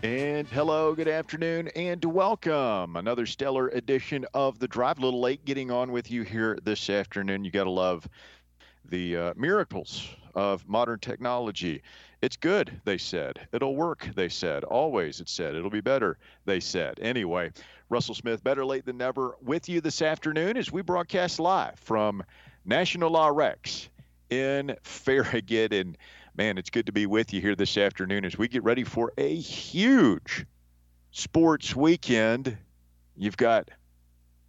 And hello, good afternoon, and welcome. Another stellar edition of The Drive. A little late getting on with you here this afternoon. You got to love the uh, miracles of modern technology. It's good, they said. It'll work, they said. Always, it said. It'll be better, they said. Anyway, Russell Smith, better late than never, with you this afternoon as we broadcast live from National Law Rex in Farragut. And man, it's good to be with you here this afternoon as we get ready for a huge sports weekend. You've got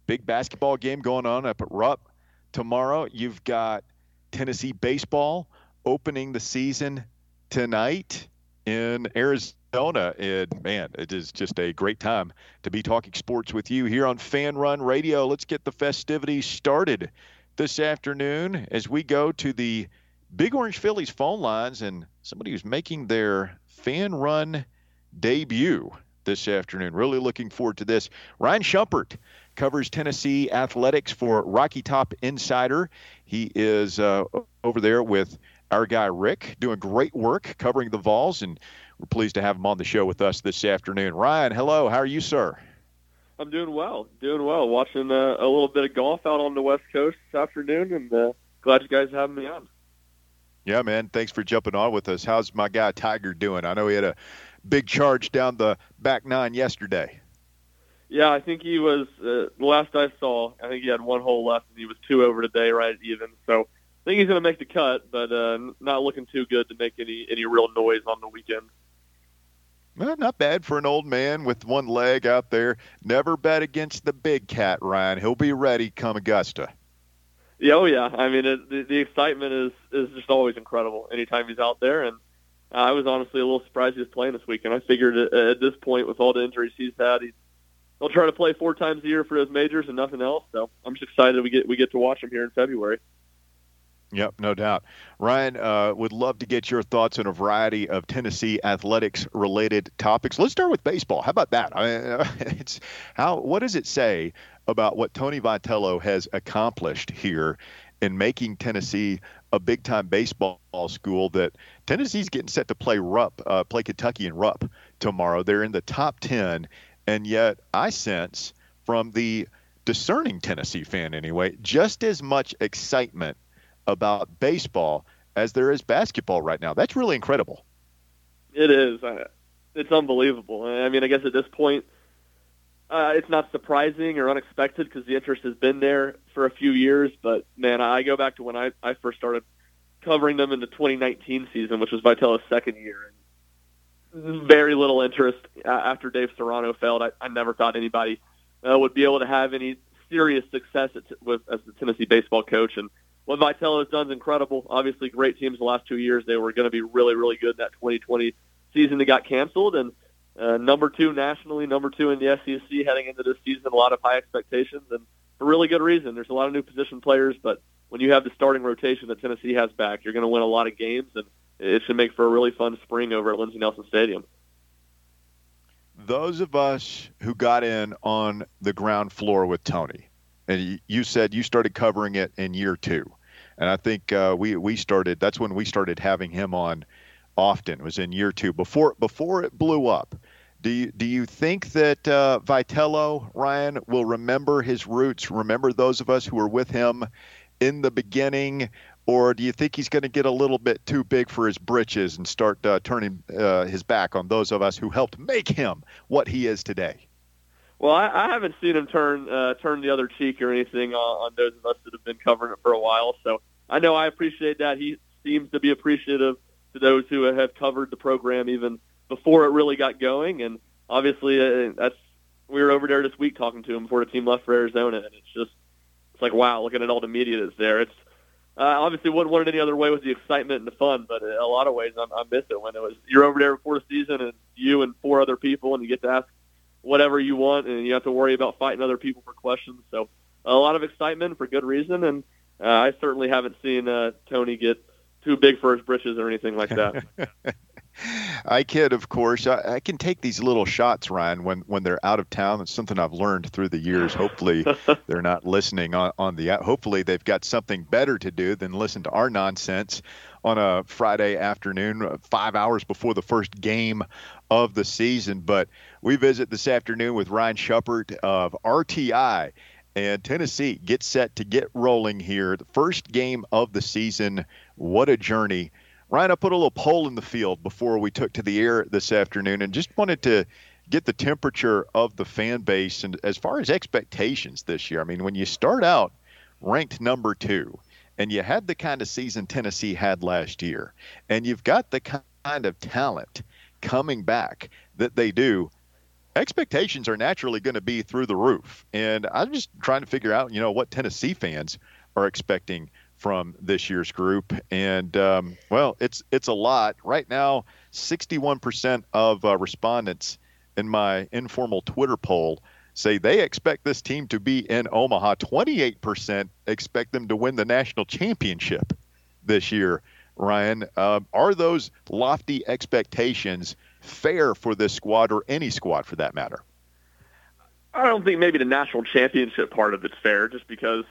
big basketball game going on up at Rupp tomorrow. You've got Tennessee baseball opening the season tonight in Arizona. And man, it is just a great time to be talking sports with you here on Fan Run Radio. Let's get the festivities started this afternoon as we go to the Big Orange Phillies phone lines and somebody who's making their fan run debut this afternoon. Really looking forward to this. Ryan Schumpert covers Tennessee athletics for Rocky Top Insider. He is uh, over there with our guy Rick, doing great work covering the Vols, and we're pleased to have him on the show with us this afternoon. Ryan, hello. How are you, sir? I'm doing well. Doing well. Watching uh, a little bit of golf out on the West Coast this afternoon, and uh, glad you guys have me on. Yeah, man. Thanks for jumping on with us. How's my guy Tiger doing? I know he had a big charge down the back nine yesterday. Yeah, I think he was. Uh, the last I saw, I think he had one hole left, and he was two over today, right at even. So I think he's going to make the cut, but uh, not looking too good to make any any real noise on the weekend. Well, not bad for an old man with one leg out there. Never bet against the big cat, Ryan. He'll be ready come Augusta. Yeah, oh yeah. I mean, it, the, the excitement is is just always incredible anytime he's out there, and uh, I was honestly a little surprised he was playing this weekend. I figured at, this point, with all the injuries he's had, he's he'll try to play four times a year for his majors and nothing else. So I'm just excited we get we get to watch him here in February. Yep, no doubt. Ryan, uh, would love to get your thoughts on a variety of Tennessee athletics related topics. Let's start with baseball. How about that? I mean, it's how. What does it say about what Tony Vitello has accomplished here in making Tennessee a big time baseball school? That Tennessee's getting set to play Rupp, uh, play Kentucky and Rupp tomorrow. They're in the top ten, and yet I sense from the discerning Tennessee fan anyway, just as much excitement about baseball as there is basketball right now. That's really incredible. It is. It's unbelievable. I mean, I guess at this point, uh, it's not surprising or unexpected because the interest has been there for a few years. But man, I go back to when I, I first started covering them in the 2019 season, which was Vitello's second year. And very little interest after Dave Serrano failed. I, I never thought anybody uh, would be able to have any serious success at, with, as the Tennessee baseball coach. And what Vitello has done is incredible. Obviously, great teams the last two years. They were going to be really, really good that 2020 season that got canceled, and uh, number two nationally, number two in the SEC heading into this season. A lot of high expectations, and for really good reason. There's a lot of new position players, but when you have the starting rotation that Tennessee has back, you're going to win a lot of games, and it should make for a really fun spring over at Lindsey Nelson Stadium. Those of us who got in on the ground floor with Tony, and you said you started covering it in year two and I think uh, we we started. That's when we started having him on often. It was in year two before before it blew up. Do you do you think that uh, Vitello Ryan will remember his roots? Remember those of us who were with him in the beginning, or do you think he's going to get a little bit too big for his britches and start uh, turning uh, his back on those of us who helped make him what he is today? Well, I, I haven't seen him turn uh, turn the other cheek or anything on, on those of us that have been covering it for a while. So I know I appreciate that. He seems to be appreciative to those who have covered the program even before it really got going. And obviously, uh, that's we were over there this week talking to him before the team left for Arizona, and it's just it's like wow, looking at all the media that's there. It's uh, obviously wouldn't want it any other way with the excitement and the fun, but in a lot of ways, I, I miss it when it was you're over there before the season and you and four other people, and you get to ask whatever you want, and you have to worry about fighting other people for questions. So a lot of excitement for good reason, and uh, I certainly haven't seen uh, Tony get too big for his britches or anything like that. I kid, of course. I, I, can take these little shots, Ryan, when when they're out of town. It's something I've learned through the years. Hopefully, they're not listening on, on the. Hopefully, they've got something better to do than listen to our nonsense on a Friday afternoon, uh, five hours before the first game of the season. But we visit this afternoon with Ryan Schumpert of RTI. And Tennessee gets set to get rolling here. The first game of the season. What a journey Ryan, I put a little poll in the field before we took to the air this afternoon and just wanted to get the temperature of the fan base and as far as expectations this year. I mean, when you start out ranked number two and you had the kind of season Tennessee had last year, and you've got the kind of talent coming back that they do, expectations are naturally going to be through the roof. And I'm just trying to figure out, you know, what Tennessee fans are expecting from this year's group, and um, well, it's it's a lot right now. 61% of uh, respondents in my informal Twitter poll say they expect this team to be in Omaha. 28% expect them to win the national championship this year. Ryan, uh, are those lofty expectations fair for this squad or any squad for that matter? I don't think maybe the national championship part of it's fair, just because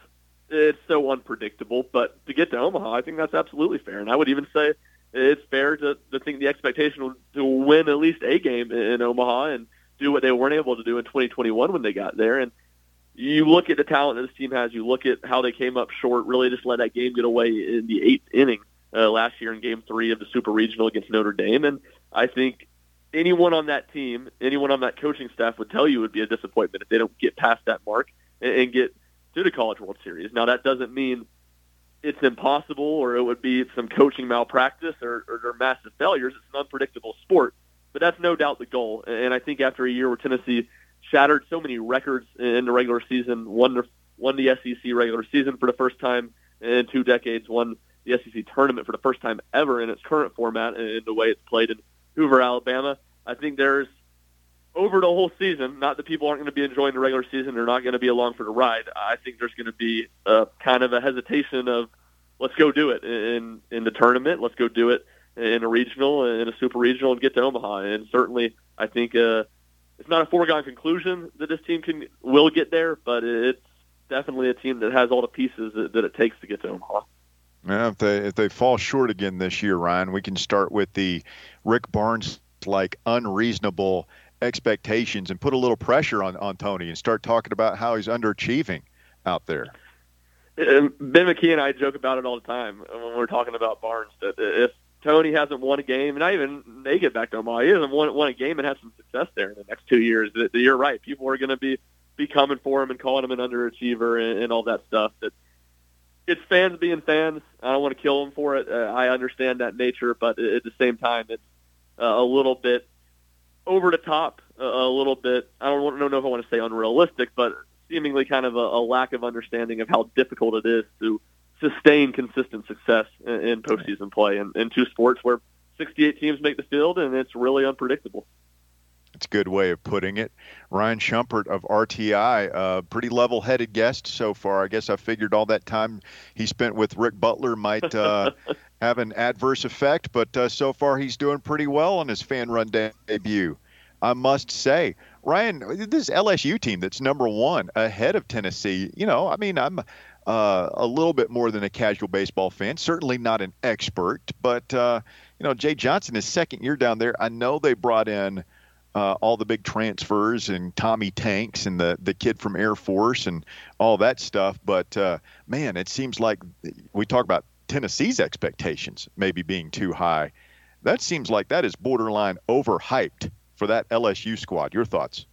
it's so unpredictable. But to get to Omaha, I think that's absolutely fair. And I would even say it's fair to, to think the expectation to win at least a game in Omaha and do what they weren't able to do in 2021 when they got there. And you look at the talent that this team has. You look at how they came up short. Really, just let that game get away in the eighth inning uh, last year in Game Three of the Super Regional against Notre Dame. And I think anyone on that team, anyone on that coaching staff would tell you it would be a disappointment if they don't get past that mark and, and get to the College World Series. Now, that doesn't mean it's impossible or it would be some coaching malpractice or, or, or massive failures. It's an unpredictable sport, but that's no doubt the goal. And I think after a year where Tennessee shattered so many records in the regular season, won the, won the SEC regular season for the first time in two decades, won the SEC tournament for the first time ever in its current format and in the way it's played in Hoover, Alabama. I think there's over the whole season, not that people aren't going to be enjoying the regular season, they're not going to be along for the ride. I think there's going to be a kind of a hesitation of let's go do it in in the tournament, let's go do it in a regional, in a super regional, and get to Omaha. And certainly, I think uh, it's not a foregone conclusion that this team can will get there, but it's definitely a team that has all the pieces that, that it takes to get to Omaha. Yeah, if they if they fall short again this year, Ryan, we can start with the Rick Barnes like unreasonable expectations and put a little pressure on, on Tony and start talking about how he's underachieving out there. Ben McKee and I joke about it all the time when we're talking about Barnes. That if Tony hasn't won a game, and I even they get back to Omaha, he hasn't won, won a game and had some success there in the next two years. That, you're right, people are going to be be coming for him and calling him an underachiever and, and all that stuff. That it's fans being fans. I don't want to kill them for it. Uh, I understand that nature, but at the same time, it's uh, a little bit over the top, a little bit. I don't, don't know if I want to say unrealistic, but seemingly kind of a, a lack of understanding of how difficult it is to sustain consistent success in, in postseason play in, in two sports where 68 teams make the field and it's really unpredictable. It's a good way of putting it. Ryan Schumpert of RTI, a pretty level headed guest so far. I guess I figured all that time he spent with Rick Butler might uh, have an adverse effect, but uh, so far he's doing pretty well on his fan run debut. I must say, Ryan, this LSU team that's number one ahead of Tennessee. You know, I mean, I'm uh, a little bit more than a casual baseball fan. Certainly not an expert, but uh, you know, Jay Johnson, his second year down there, I know they brought in uh, all the big transfers and Tommy Tanks and the the kid from Air Force and all that stuff. But uh, man, it seems like we talk about Tennessee's expectations maybe being too high. That seems like that is borderline overhyped for that LSU squad. Your thoughts?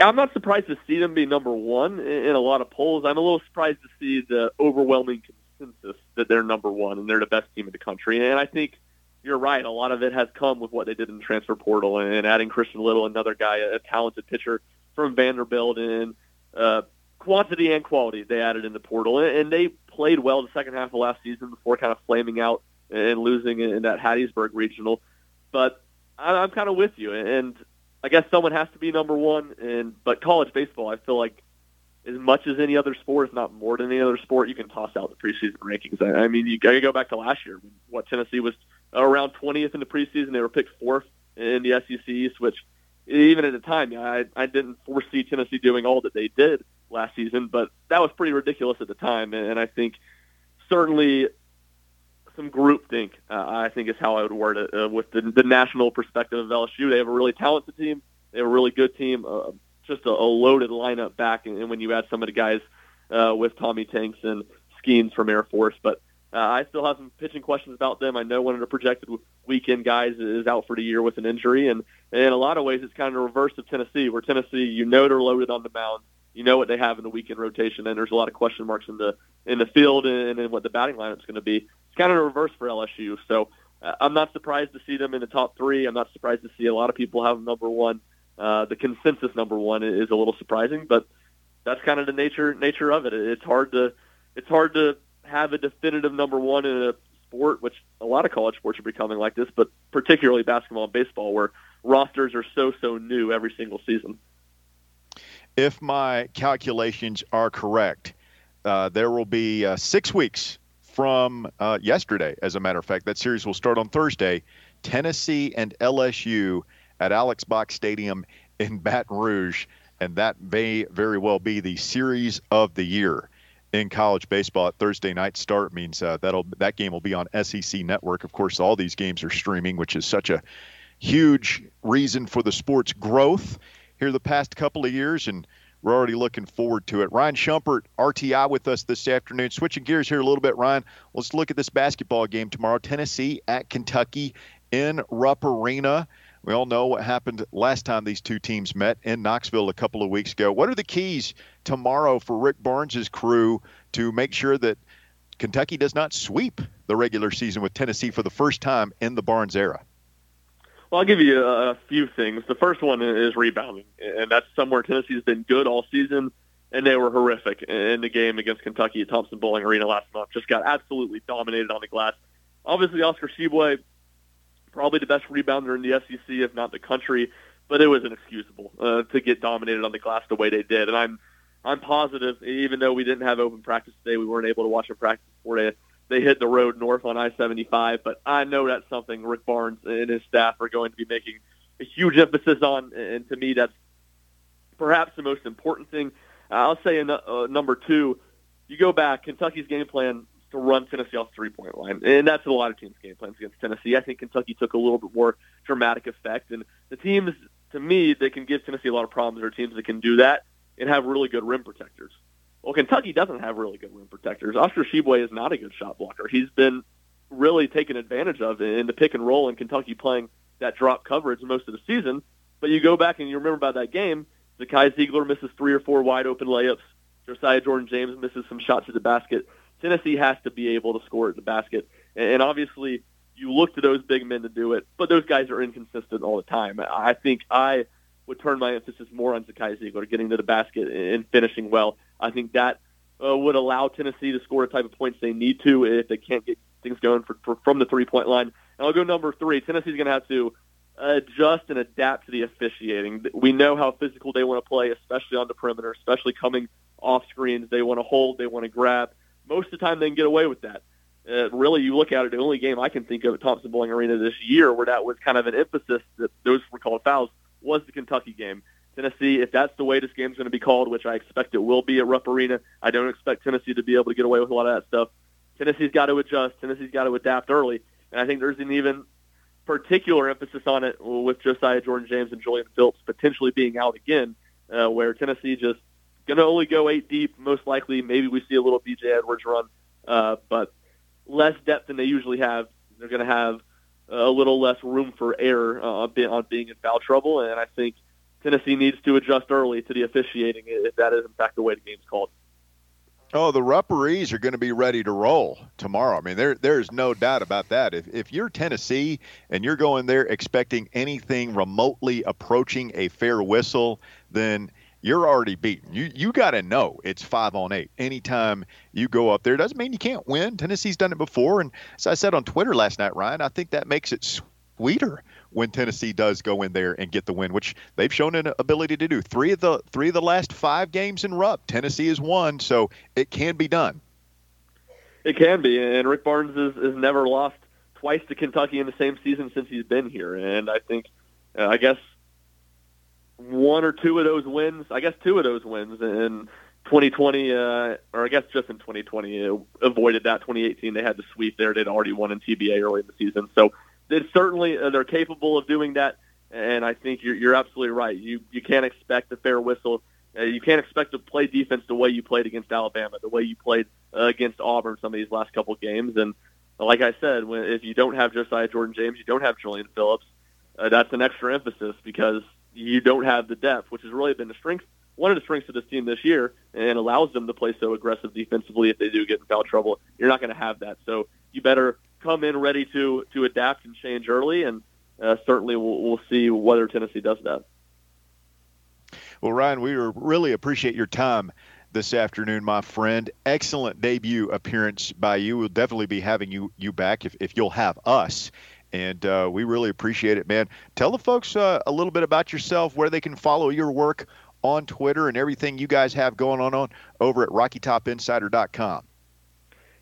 I'm not surprised to see them be number one in a lot of polls. I'm a little surprised to see the overwhelming consensus that they're number one and they're the best team in the country. And I think you're right. A lot of it has come with what they did in the transfer portal and adding Christian Little, another guy, a talented pitcher from Vanderbilt, and uh, quantity and quality they added in the portal. And they played well the second half of last season before kind of flaming out and losing in that Hattiesburg regional. But I'm kind of with you, and I guess someone has to be number one. And but college baseball, I feel like as much as any other sport, if not more than any other sport, you can toss out the preseason rankings. I, I mean, you go back to last year. What Tennessee was around 20th in the preseason. They were picked fourth in the SEC East, which even at the time, I, I didn't foresee Tennessee doing all that they did last season, but that was pretty ridiculous at the time. And I think certainly some groupthink, uh, I think is how I would word it, uh, with the, the national perspective of LSU. They have a really talented team. They have a really good team, uh, just a, a loaded lineup back. And, and when you add some of the guys uh, with Tommy Tanks and Skenes from Air Force, but uh, I still have some pitching questions about them. I know one of the projected weekend guys is out for the year with an injury, and, in a lot of ways, it's kind of the reverse of Tennessee, where Tennessee, you know, they're loaded on the mound, you know what they have in the weekend rotation, and there's a lot of question marks in the in the field and in what the batting lineup's going to be. It's kind of the reverse for LSU. So uh, I'm not surprised to see them in the top three. I'm not surprised to see a lot of people have them number one. Uh, the consensus number one is a little surprising, but that's kind of the nature nature of it. It's hard to it's hard to have a definitive number one in a sport, which a lot of college sports are becoming like this, but particularly basketball and baseball, where rosters are so so new every single season. If my calculations are correct, uh, there will be uh, six weeks from uh, yesterday. As a matter of fact, that series will start on Thursday. Tennessee and LSU at Alex Box Stadium in Baton Rouge, and that may very well be the series of the year in college baseball at Thursday night start means uh, that'll that game will be on SEC Network. Of course, all these games are streaming, which is such a huge reason for the sport's growth here the past couple of years, and we're already looking forward to it. Ryan Schumpert, RTI, with us this afternoon. Switching gears here a little bit, Ryan. Let's look at this basketball game tomorrow. Tennessee at Kentucky in Rupp Arena. We all know what happened last time these two teams met in Knoxville a couple of weeks ago. What are the keys tomorrow for Rick Barnes' crew to make sure that Kentucky does not sweep the regular season with Tennessee for the first time in the Barnes era? Well, I'll give you a, few things. The first one is rebounding, and that's somewhere Tennessee's been good all season, and they were horrific in the game against Kentucky at Thompson-Boling Arena last month. Just got absolutely dominated on the glass. Obviously, Oscar Tshiebwe probably the best rebounder in the SEC, if not the country. But it was inexcusable uh, to get dominated on the glass the way they did, and I'm I'm positive. Even though we didn't have open practice today, we weren't able to watch them practice before they they hit the road north on I-75. But I know that's something Rick Barnes and his staff are going to be making a huge emphasis on, and to me, that's perhaps the most important thing. I'll say in, uh, number two, you go back Kentucky's game plan to run Tennessee off the three-point line, and that's a lot of teams' game plans against Tennessee. I think Kentucky took a little bit more dramatic effect, and the teams, to me, that can give Tennessee a lot of problems are teams that can do that and have really good rim protectors. Well, Kentucky doesn't have really good rim protectors. Oscar Tshiebwe is not a good shot blocker. He's been really taken advantage of in the pick and roll in Kentucky playing that drop coverage most of the season. But you go back and you remember about that game, Zakai Zeigler misses three or four wide open layups. Josiah Jordan James misses some shots at the basket. Tennessee has to be able to score at the basket. And obviously, you look to those big men to do it, but those guys are inconsistent all the time. I think I would turn my emphasis more on Zakai Zeigler getting to the basket and finishing well. I think that uh, would allow Tennessee to score the type of points they need to if they can't get things going for, for, from the three-point line. And I'll go number three. Tennessee's going to have to adjust and adapt to the officiating. We know how physical they want to play, especially on the perimeter, especially coming off screens. They want to hold, they want to grab most of the time they can get away with that. Uh, really, you look at it, the only game I can think of at Thompson-Boling Arena this year where that was kind of an emphasis that those were called fouls was the Kentucky game. Tennessee, if that's the way this game's going to be called, which I expect it will be at Rupp Arena, I don't expect Tennessee to be able to get away with a lot of that stuff. Tennessee's got to adjust. Tennessee's got to adapt early, and I think there's an even particular emphasis on it with Josiah Jordan James and Julian Phillips potentially being out again, uh, where Tennessee just going to only go eight deep, most likely. Maybe we see a little B.J. Edwards run, uh, but less depth than they usually have. They're going to have a little less room for error uh, on being in foul trouble, and I think Tennessee needs to adjust early to the officiating if that is in fact the way the game's called. Oh, the referees are going to be ready to roll tomorrow. I mean, there there's no doubt about that. If if you're Tennessee and you're going there expecting anything remotely approaching a fair whistle, then you're already beaten. You you got to know it's five on eight. Anytime you go up there, doesn't mean you can't win. Tennessee's done it before, and as I said on Twitter last night, Ryan, I think that makes it sweeter when Tennessee does go in there and get the win, which they've shown an ability to do. Three of the three of the last five games in Rupp, Tennessee has won, so it can be done. It can be, and Rick Barnes has, never lost twice to Kentucky in the same season since he's been here, and I think uh, I guess one or two of those wins, I guess two of those wins in 2020, uh, or I guess just in 2020, uh, avoided that. 2018, they had the sweep there. They'd already won in TBA early in the season, so it's certainly uh, they're capable of doing that. And I think you're, you're absolutely right. You you can't expect a fair whistle. Uh, you can't expect to play defense the way you played against Alabama, the way you played uh, against Auburn some of these last couple games. And like I said, when, if you don't have Josiah Jordan James, you don't have Julian Phillips. Uh, that's an extra emphasis because you don't have the depth, which has really been the strength, one of the strengths of this team this year, and allows them to play so aggressive defensively if they do get in foul trouble. You're not going to have that, so you better come in ready to to adapt and change early, and uh, certainly we'll, we'll see whether Tennessee does that. Well, Ryan, we really appreciate your time this afternoon, my friend. Excellent debut appearance by you. We'll definitely be having you you back if, if you'll have us. And uh, we really appreciate it, man. Tell the folks uh, a little bit about yourself, where they can follow your work on Twitter and everything you guys have going on, on over at RockyTopInsider.com.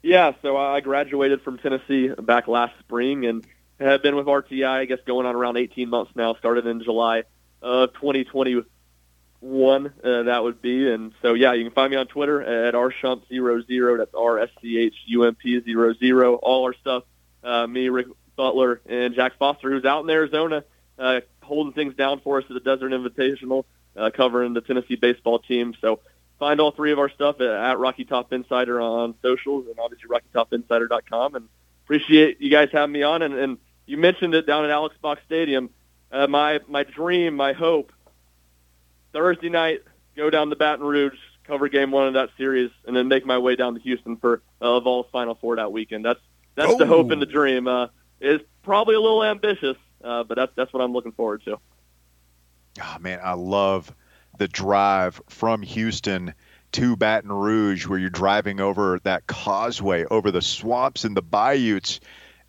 Yeah, so I graduated from Tennessee back last spring and have been with RTI, I guess, going on around 18 months now. Started in July of 2021, uh, that would be. And so, yeah, you can find me on Twitter at rschump00. That's R-S-C-H-U-M-P-00. All our stuff, uh, me, Rick Butler, and Jack Foster, who's out in Arizona uh, holding things down for us at the Desert Invitational, uh, covering the Tennessee baseball team. So find all three of our stuff at, at Rocky Top Insider on socials and obviously RockyTopInsider.com. And appreciate you guys having me on. And, and you mentioned it down at Alex Box Stadium. Uh, my my dream, my hope, Thursday night, go down to Baton Rouge, cover Game One of that series, and then make my way down to Houston for uh, Vols Final Four that weekend. That's that's oh. the hope and the dream. Uh, it's probably a little ambitious, uh, but that's that's what I'm looking forward to. Oh man, I love the drive from Houston to Baton Rouge, where you're driving over that causeway, over the swamps and the bayous.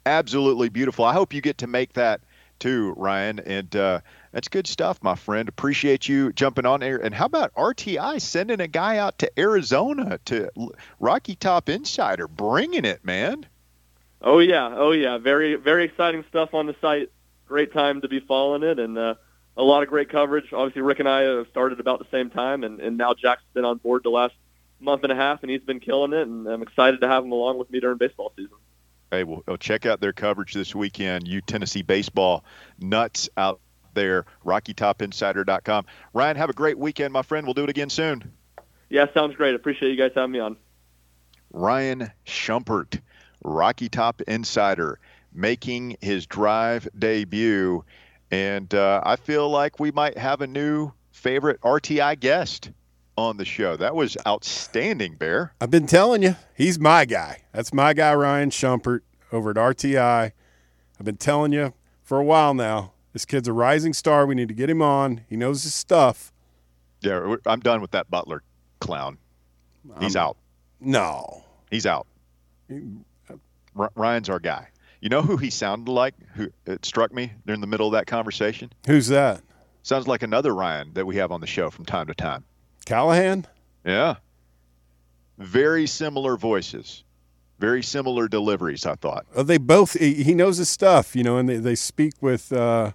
Absolutely beautiful. I hope you get to make that too, Ryan. And uh, that's good stuff, my friend. Appreciate you jumping on air. And how about RTI sending a guy out to Arizona to Rocky Top Insider, bringing it, man? Oh yeah, oh yeah. Very very exciting stuff on the site. Great time to be following it, and uh, a lot of great coverage. Obviously, Rick and I have started about the same time, and, and now Jack's been on board the last month and a half, and he's been killing it. And I'm excited to have him along with me during baseball season. Hey, well, check out their coverage this weekend. You Tennessee baseball nuts out there. RockyTopInsider.com. Ryan, have a great weekend, my friend. We'll do it again soon. Yeah, sounds great. Appreciate you guys having me on. Ryan Schumpert, Rocky Top Insider, making his drive debut. And uh, I feel like we might have a new favorite RTI guest on the show. That was outstanding, Bear. I've been telling you, he's my guy. That's my guy, Ryan Schumpert, over at RTI. I've been telling you for a while now. This kid's a rising star. We need to get him on. He knows his stuff. Yeah, I'm done with that Butler clown. He's um, out. No, he's out. Ryan's our guy. You know who he sounded like? Who it struck me during the middle of that conversation? Who's that? Sounds like another Ryan that we have on the show from time to time. Callahan? Yeah. Very similar voices, very similar deliveries, I thought. Uh, they both, he knows his stuff, you know, and they, they speak with uh,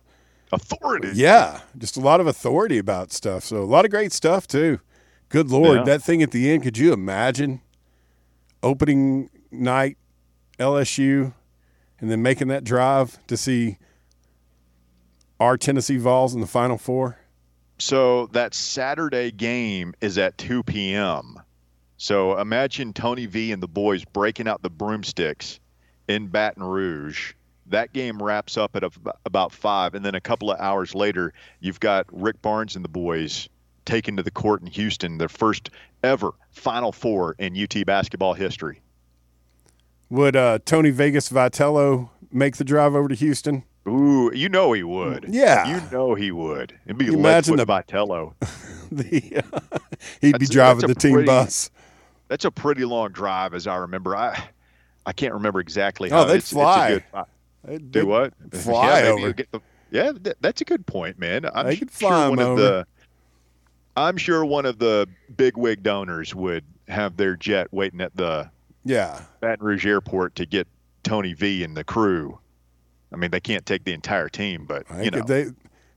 authority. Yeah, just a lot of authority about stuff. So a lot of great stuff, too. Good Lord, yeah. that thing at the end, could you imagine opening night, LSU, and then making that drive to see our Tennessee Vols in the Final Four? So that Saturday game is at 2 p.m. So imagine Tony V and the boys breaking out the broomsticks in Baton Rouge. That game wraps up at about five, and then a couple of hours later, you've got Rick Barnes and the boys taken to the court in Houston, their first ever Final Four in UT basketball history. Would uh, Tony Vegas Vitello make the drive over to Houston? Ooh, you know he would. Yeah, you know he would. It'd be imagine the Vitello. the, uh, he'd that's, be driving the team pretty, bus. That's a pretty long drive, as I remember. I I can't remember exactly oh, how. Oh, they'd it's, fly. Good, do what? Fly yeah, over. The, yeah, that's a good point, man. I'm they could fly sure one over. of the. I'm sure one of the big wig donors would have their jet waiting at the yeah Baton Rouge Airport to get Tony V and the crew I mean, they can't take the entire team, but you know, they,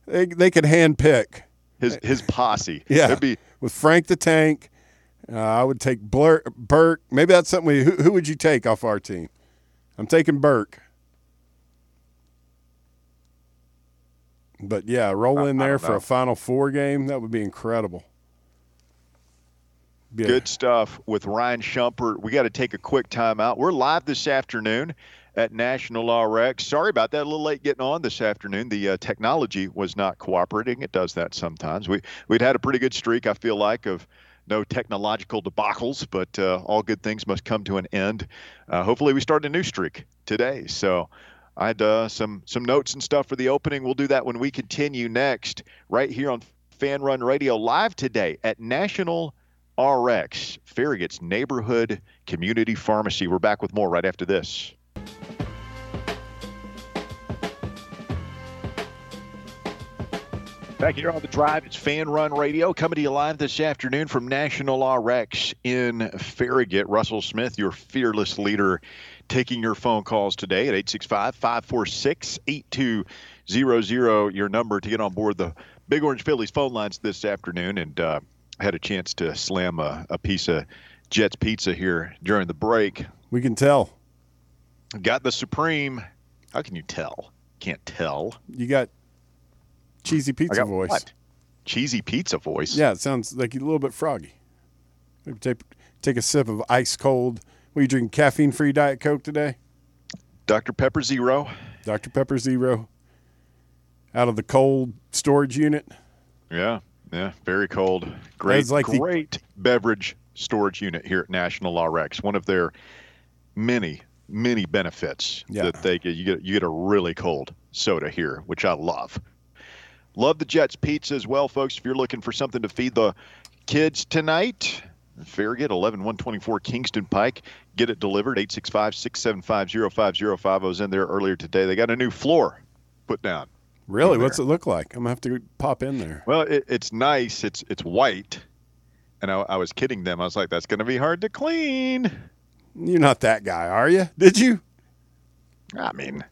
they they could hand pick his his posse. Yeah. It'd be with Frank the Tank. Uh, I would take Blur, Burke. Maybe that's something. We, who, who would you take off our team? I'm taking Burke. But yeah, roll I- in there for know. a Final Four game. That would be incredible. Be a- Good stuff with Ryan Schumpert. We got to take a quick time out. We're live this afternoon at National Law Rec. Sorry about that. A little late getting on this afternoon. The uh, technology was not cooperating. It does that sometimes. We we'd had a pretty good streak. I feel like of no technological debacles, but uh, all good things must come to an end. Uh, hopefully, we start a new streak today. So. I had uh, some some notes and stuff for the opening. We'll do that when we continue next, right here on Fan Run Radio, live today at National RX, Farragut's neighborhood community pharmacy. We're back with more right after this. Back here on the drive, it's Fan Run Radio coming to you live this afternoon from National RX in Farragut. Russell Smith, your fearless leader, taking your phone calls today at 865 546 8200. Your number to get on board the Big Orange Phillies phone lines this afternoon. And uh, had a chance to slam a, a piece of Jets pizza here during the break. we can tell. Got the Supreme. How can you tell? Can't tell. You got cheesy pizza got voice. what? Cheesy pizza voice. Yeah, it sounds like a little bit froggy. Maybe take take a sip of ice cold. Were you drinking caffeine free Diet Coke today? Dr. Pepper Zero. Dr. Pepper Zero. Out of the cold storage unit. Yeah, yeah, very cold. Great, like the- great beverage storage unit here at National RX. One of their many, many benefits Yeah. that they get. You get you get a really cold soda here, which I love. Love the Jets pizza as well, folks. If you're looking for something to feed the kids tonight, Farragut, 11124 Kingston Pike. Get it delivered, 865 675 0505. I was in there earlier today. They got a new floor put down. Really? What's it look like? I'm gonna have to pop in there. Well, it, it's nice. It's it's white, and I, I was kidding them. I was like, "That's going to be hard to clean." You're not that guy, are you? Did you? I mean,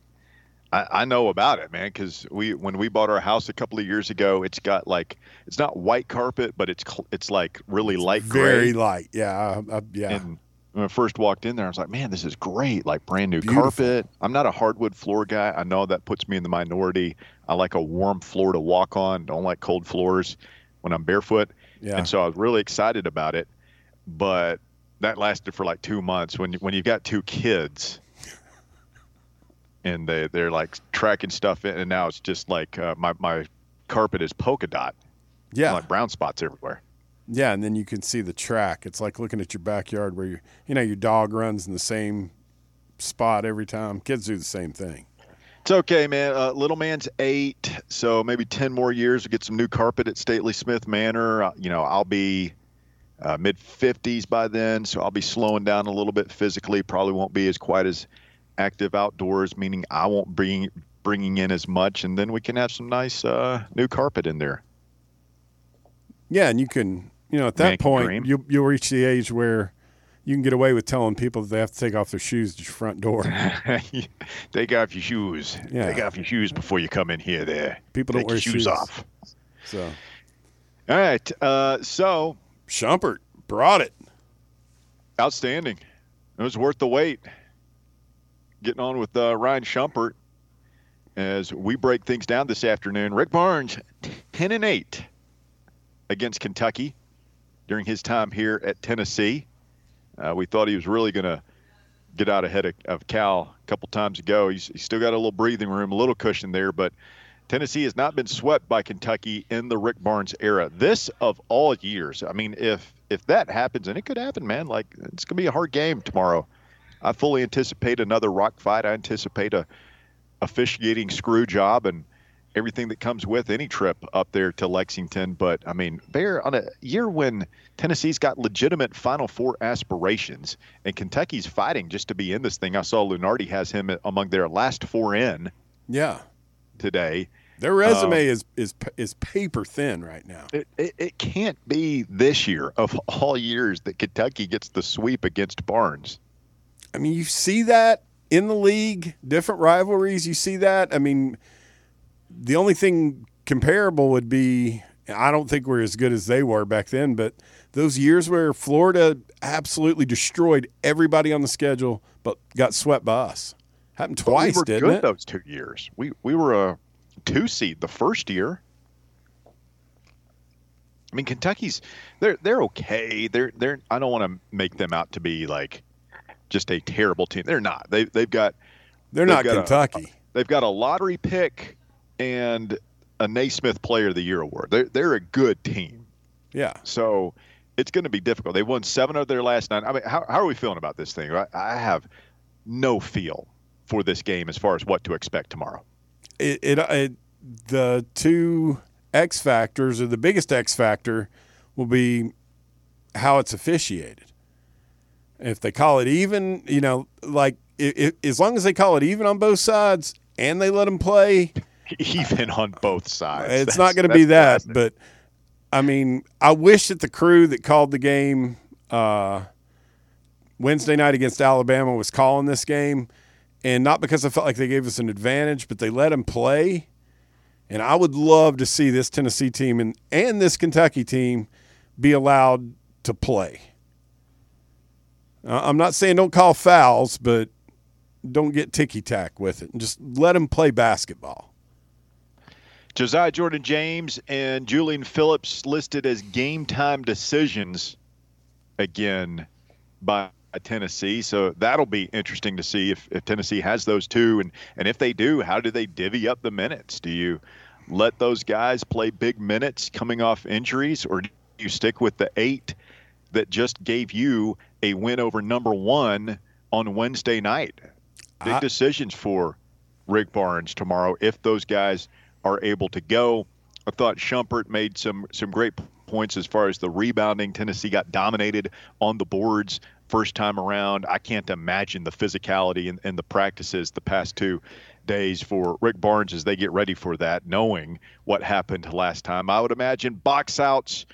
I, I know about it, man, because we when we bought our house a couple of years ago, it's got like it's not white carpet, but it's it's like really light Very gray. light. Yeah. I, yeah. And when I first walked in there, I was like, "Man, this is great! Like brand new Beautiful. carpet." I'm not a hardwood floor guy. I know that puts me in the minority. I like a warm floor to walk on. Don't like cold floors when I'm barefoot. yeah. And so I was really excited about it, but that lasted for like two months. When when you've got two kids, and they they're like tracking stuff in, and now it's just like uh, my my carpet is polka dot, yeah. like brown spots everywhere. Yeah, and then you can see the track. It's like looking at your backyard where you you know your dog runs in the same spot every time. Kids do the same thing. It's okay, man. Uh, little man's eight, so maybe ten more years to get some new carpet at Stately Smith Manor. Uh, you know, I'll be uh, mid fifties by then, so I'll be slowing down a little bit physically. Probably won't be as quite as active outdoors, meaning I won't bring bringing in as much, and then we can have some nice uh, new carpet in there. Yeah, and you can you know at that point you you'll reach the age where you can get away with telling people that they have to take off their shoes at your front door. Take off your shoes. Yeah. Take off your shoes before you come in here. There. People don't wear your shoes, shoes. off. So All right. Uh, so Schumpert brought it. Outstanding. It was worth the wait. Getting on with uh, Ryan Schumpert as we break things down this afternoon. Rick Barnes, 10 and 8 against Kentucky during his time here at Tennessee. Uh, we thought he was really going to get out ahead of, of Cal a couple times ago. He's, he's still got a little breathing room, a little cushion there, but Tennessee has not been swept by Kentucky in the Rick Barnes era. This of all years. I mean, if if that happens, and it could happen, man, like it's gonna be a hard game tomorrow. I fully anticipate another rock fight. I anticipate a officiating screw job and everything that comes with any trip up there to Lexington. But I mean, Bear on a year when Tennessee's got legitimate Final Four aspirations and Kentucky's fighting just to be in this thing. I saw Lunardi has him among their last four in Yeah, today. their resume Um, is is is paper thin right now. It, it, it can't be this year of all years that Kentucky gets the sweep against Barnes. I mean, you see that in the league, different rivalries. You see that. I mean, the only thing comparable would be I don't think we're as good as they were back then, but those years where Florida absolutely destroyed everybody on the schedule, but got swept by us. Happened twice, we were didn't good it? Those two years, we we were a two seed the first year. I mean, Kentucky's they're they're okay. They're they're I don't want to make them out to be like just a terrible team. They're not. They they've got they're not Kentucky. A, they've got a lottery pick and a Naismith Player of the Year award. They're they're a good team. Yeah. So it's going to be difficult. They won seven of their last nine. I mean, how how are we feeling about this thing? I, I have no feel for this game as far as what to expect tomorrow. It, it, uh, it the two X factors or the biggest X factor will be how it's officiated. If they call it even, you know, like it, as long as they call it even on both sides and they let them play, even on both sides. It's that's, not going to be that, classic. but I mean, I wish that the crew that called the game uh, Wednesday night against Alabama was calling this game, and not because I felt like they gave us an advantage, but they let them play. And I would love to see this Tennessee team and, and this Kentucky team be allowed to play. Uh, I'm not saying don't call fouls, but don't get ticky tack with it and just let them play basketball. Josiah Jordan James and Julian Phillips listed as game time decisions again by Tennessee. So that'll be interesting to see if, if Tennessee has those two. And, and if they do, how do they divvy up the minutes? Do you let those guys play big minutes coming off injuries, or do you stick with the eight that just gave you a win over number one on Wednesday night? Big I, decisions for Rick Barnes tomorrow if those guys – are able to go. I thought Schumpert made some some great points as far as the rebounding. Tennessee got dominated on the boards first time around. I can't imagine the physicality and, and the practices the past two days for Rick Barnes as they get ready for that, knowing what happened last time. I would imagine box outs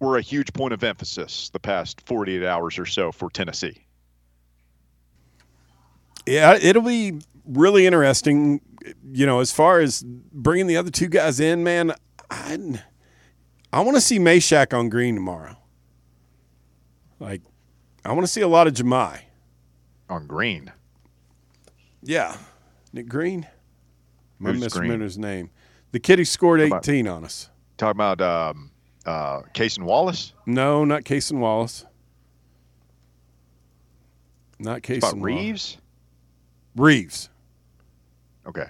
were a huge point of emphasis the past 48 hours or so for Tennessee. Yeah, it'll be really interesting you know, as far as bringing the other two guys in, man, I, I want to see Mashack on green tomorrow. Like, I want to see a lot of Jahmai on green. Yeah, Nick Green. I misremember his name. The kid who scored 18 about, on us. Talking about um, uh, Cason Wallace? No, not Cason Wallace. Not Cason Reeves. Reeves. Okay.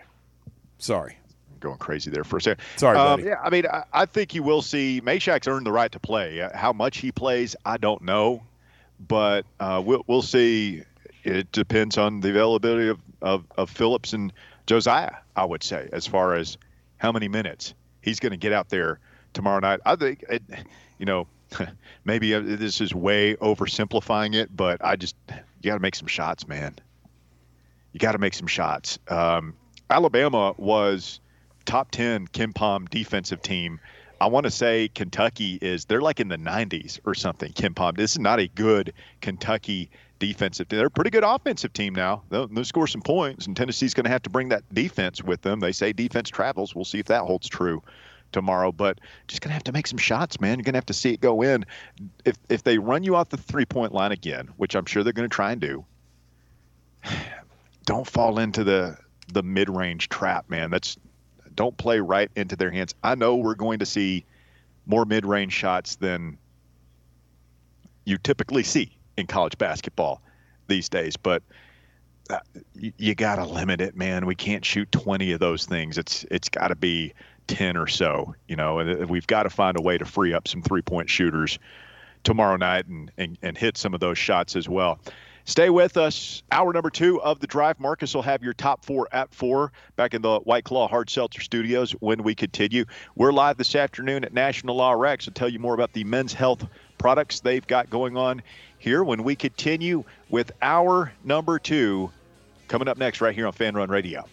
Sorry. I'm going crazy there for a second. Sorry, um, buddy. yeah, I mean, I, I, think you will see Mashack's earned the right to play. Uh, how much he plays, I don't know, but uh, we'll we'll see. It depends on the availability of, of, of Phillips and Josiah. I would say, as far as how many minutes he's going to get out there tomorrow night. I think, it, you know, maybe uh, this is way oversimplifying it, but I just you got to make some shots, man. You got to make some shots. Um, Alabama was top 10 KenPom defensive team. I want to say Kentucky is they're like in the 90s or something. KenPom. This is not a good Kentucky defensive team. They're a pretty good offensive team now. They'll, they'll score some points, and Tennessee's going to have to bring that defense with them. They say defense travels. We'll see if that holds true tomorrow. But just going to have to make some shots, man. You're going to have to see it go in. If if they run you off the three point line again, which I'm sure they're going to try and do, don't fall into the the mid range trap, man. That's don't play right into their hands. I know we're going to see more mid range shots than you typically see in college basketball these days, but uh, you, you got to limit it, man. We can't shoot 20 of those things. It's it's got to be 10 or so, you know, and we've got to find a way to free up some three point shooters tomorrow night and, and, and hit some of those shots as well. Stay with us. Hour number two of the drive. Marcus will have your top four at four back in the White Claw Hard Seltzer Studios when we continue. We're live this afternoon at National Law Rex to tell you more about the men's health products they've got going on here when we continue with hour number two coming up next right here on Fan Run Radio.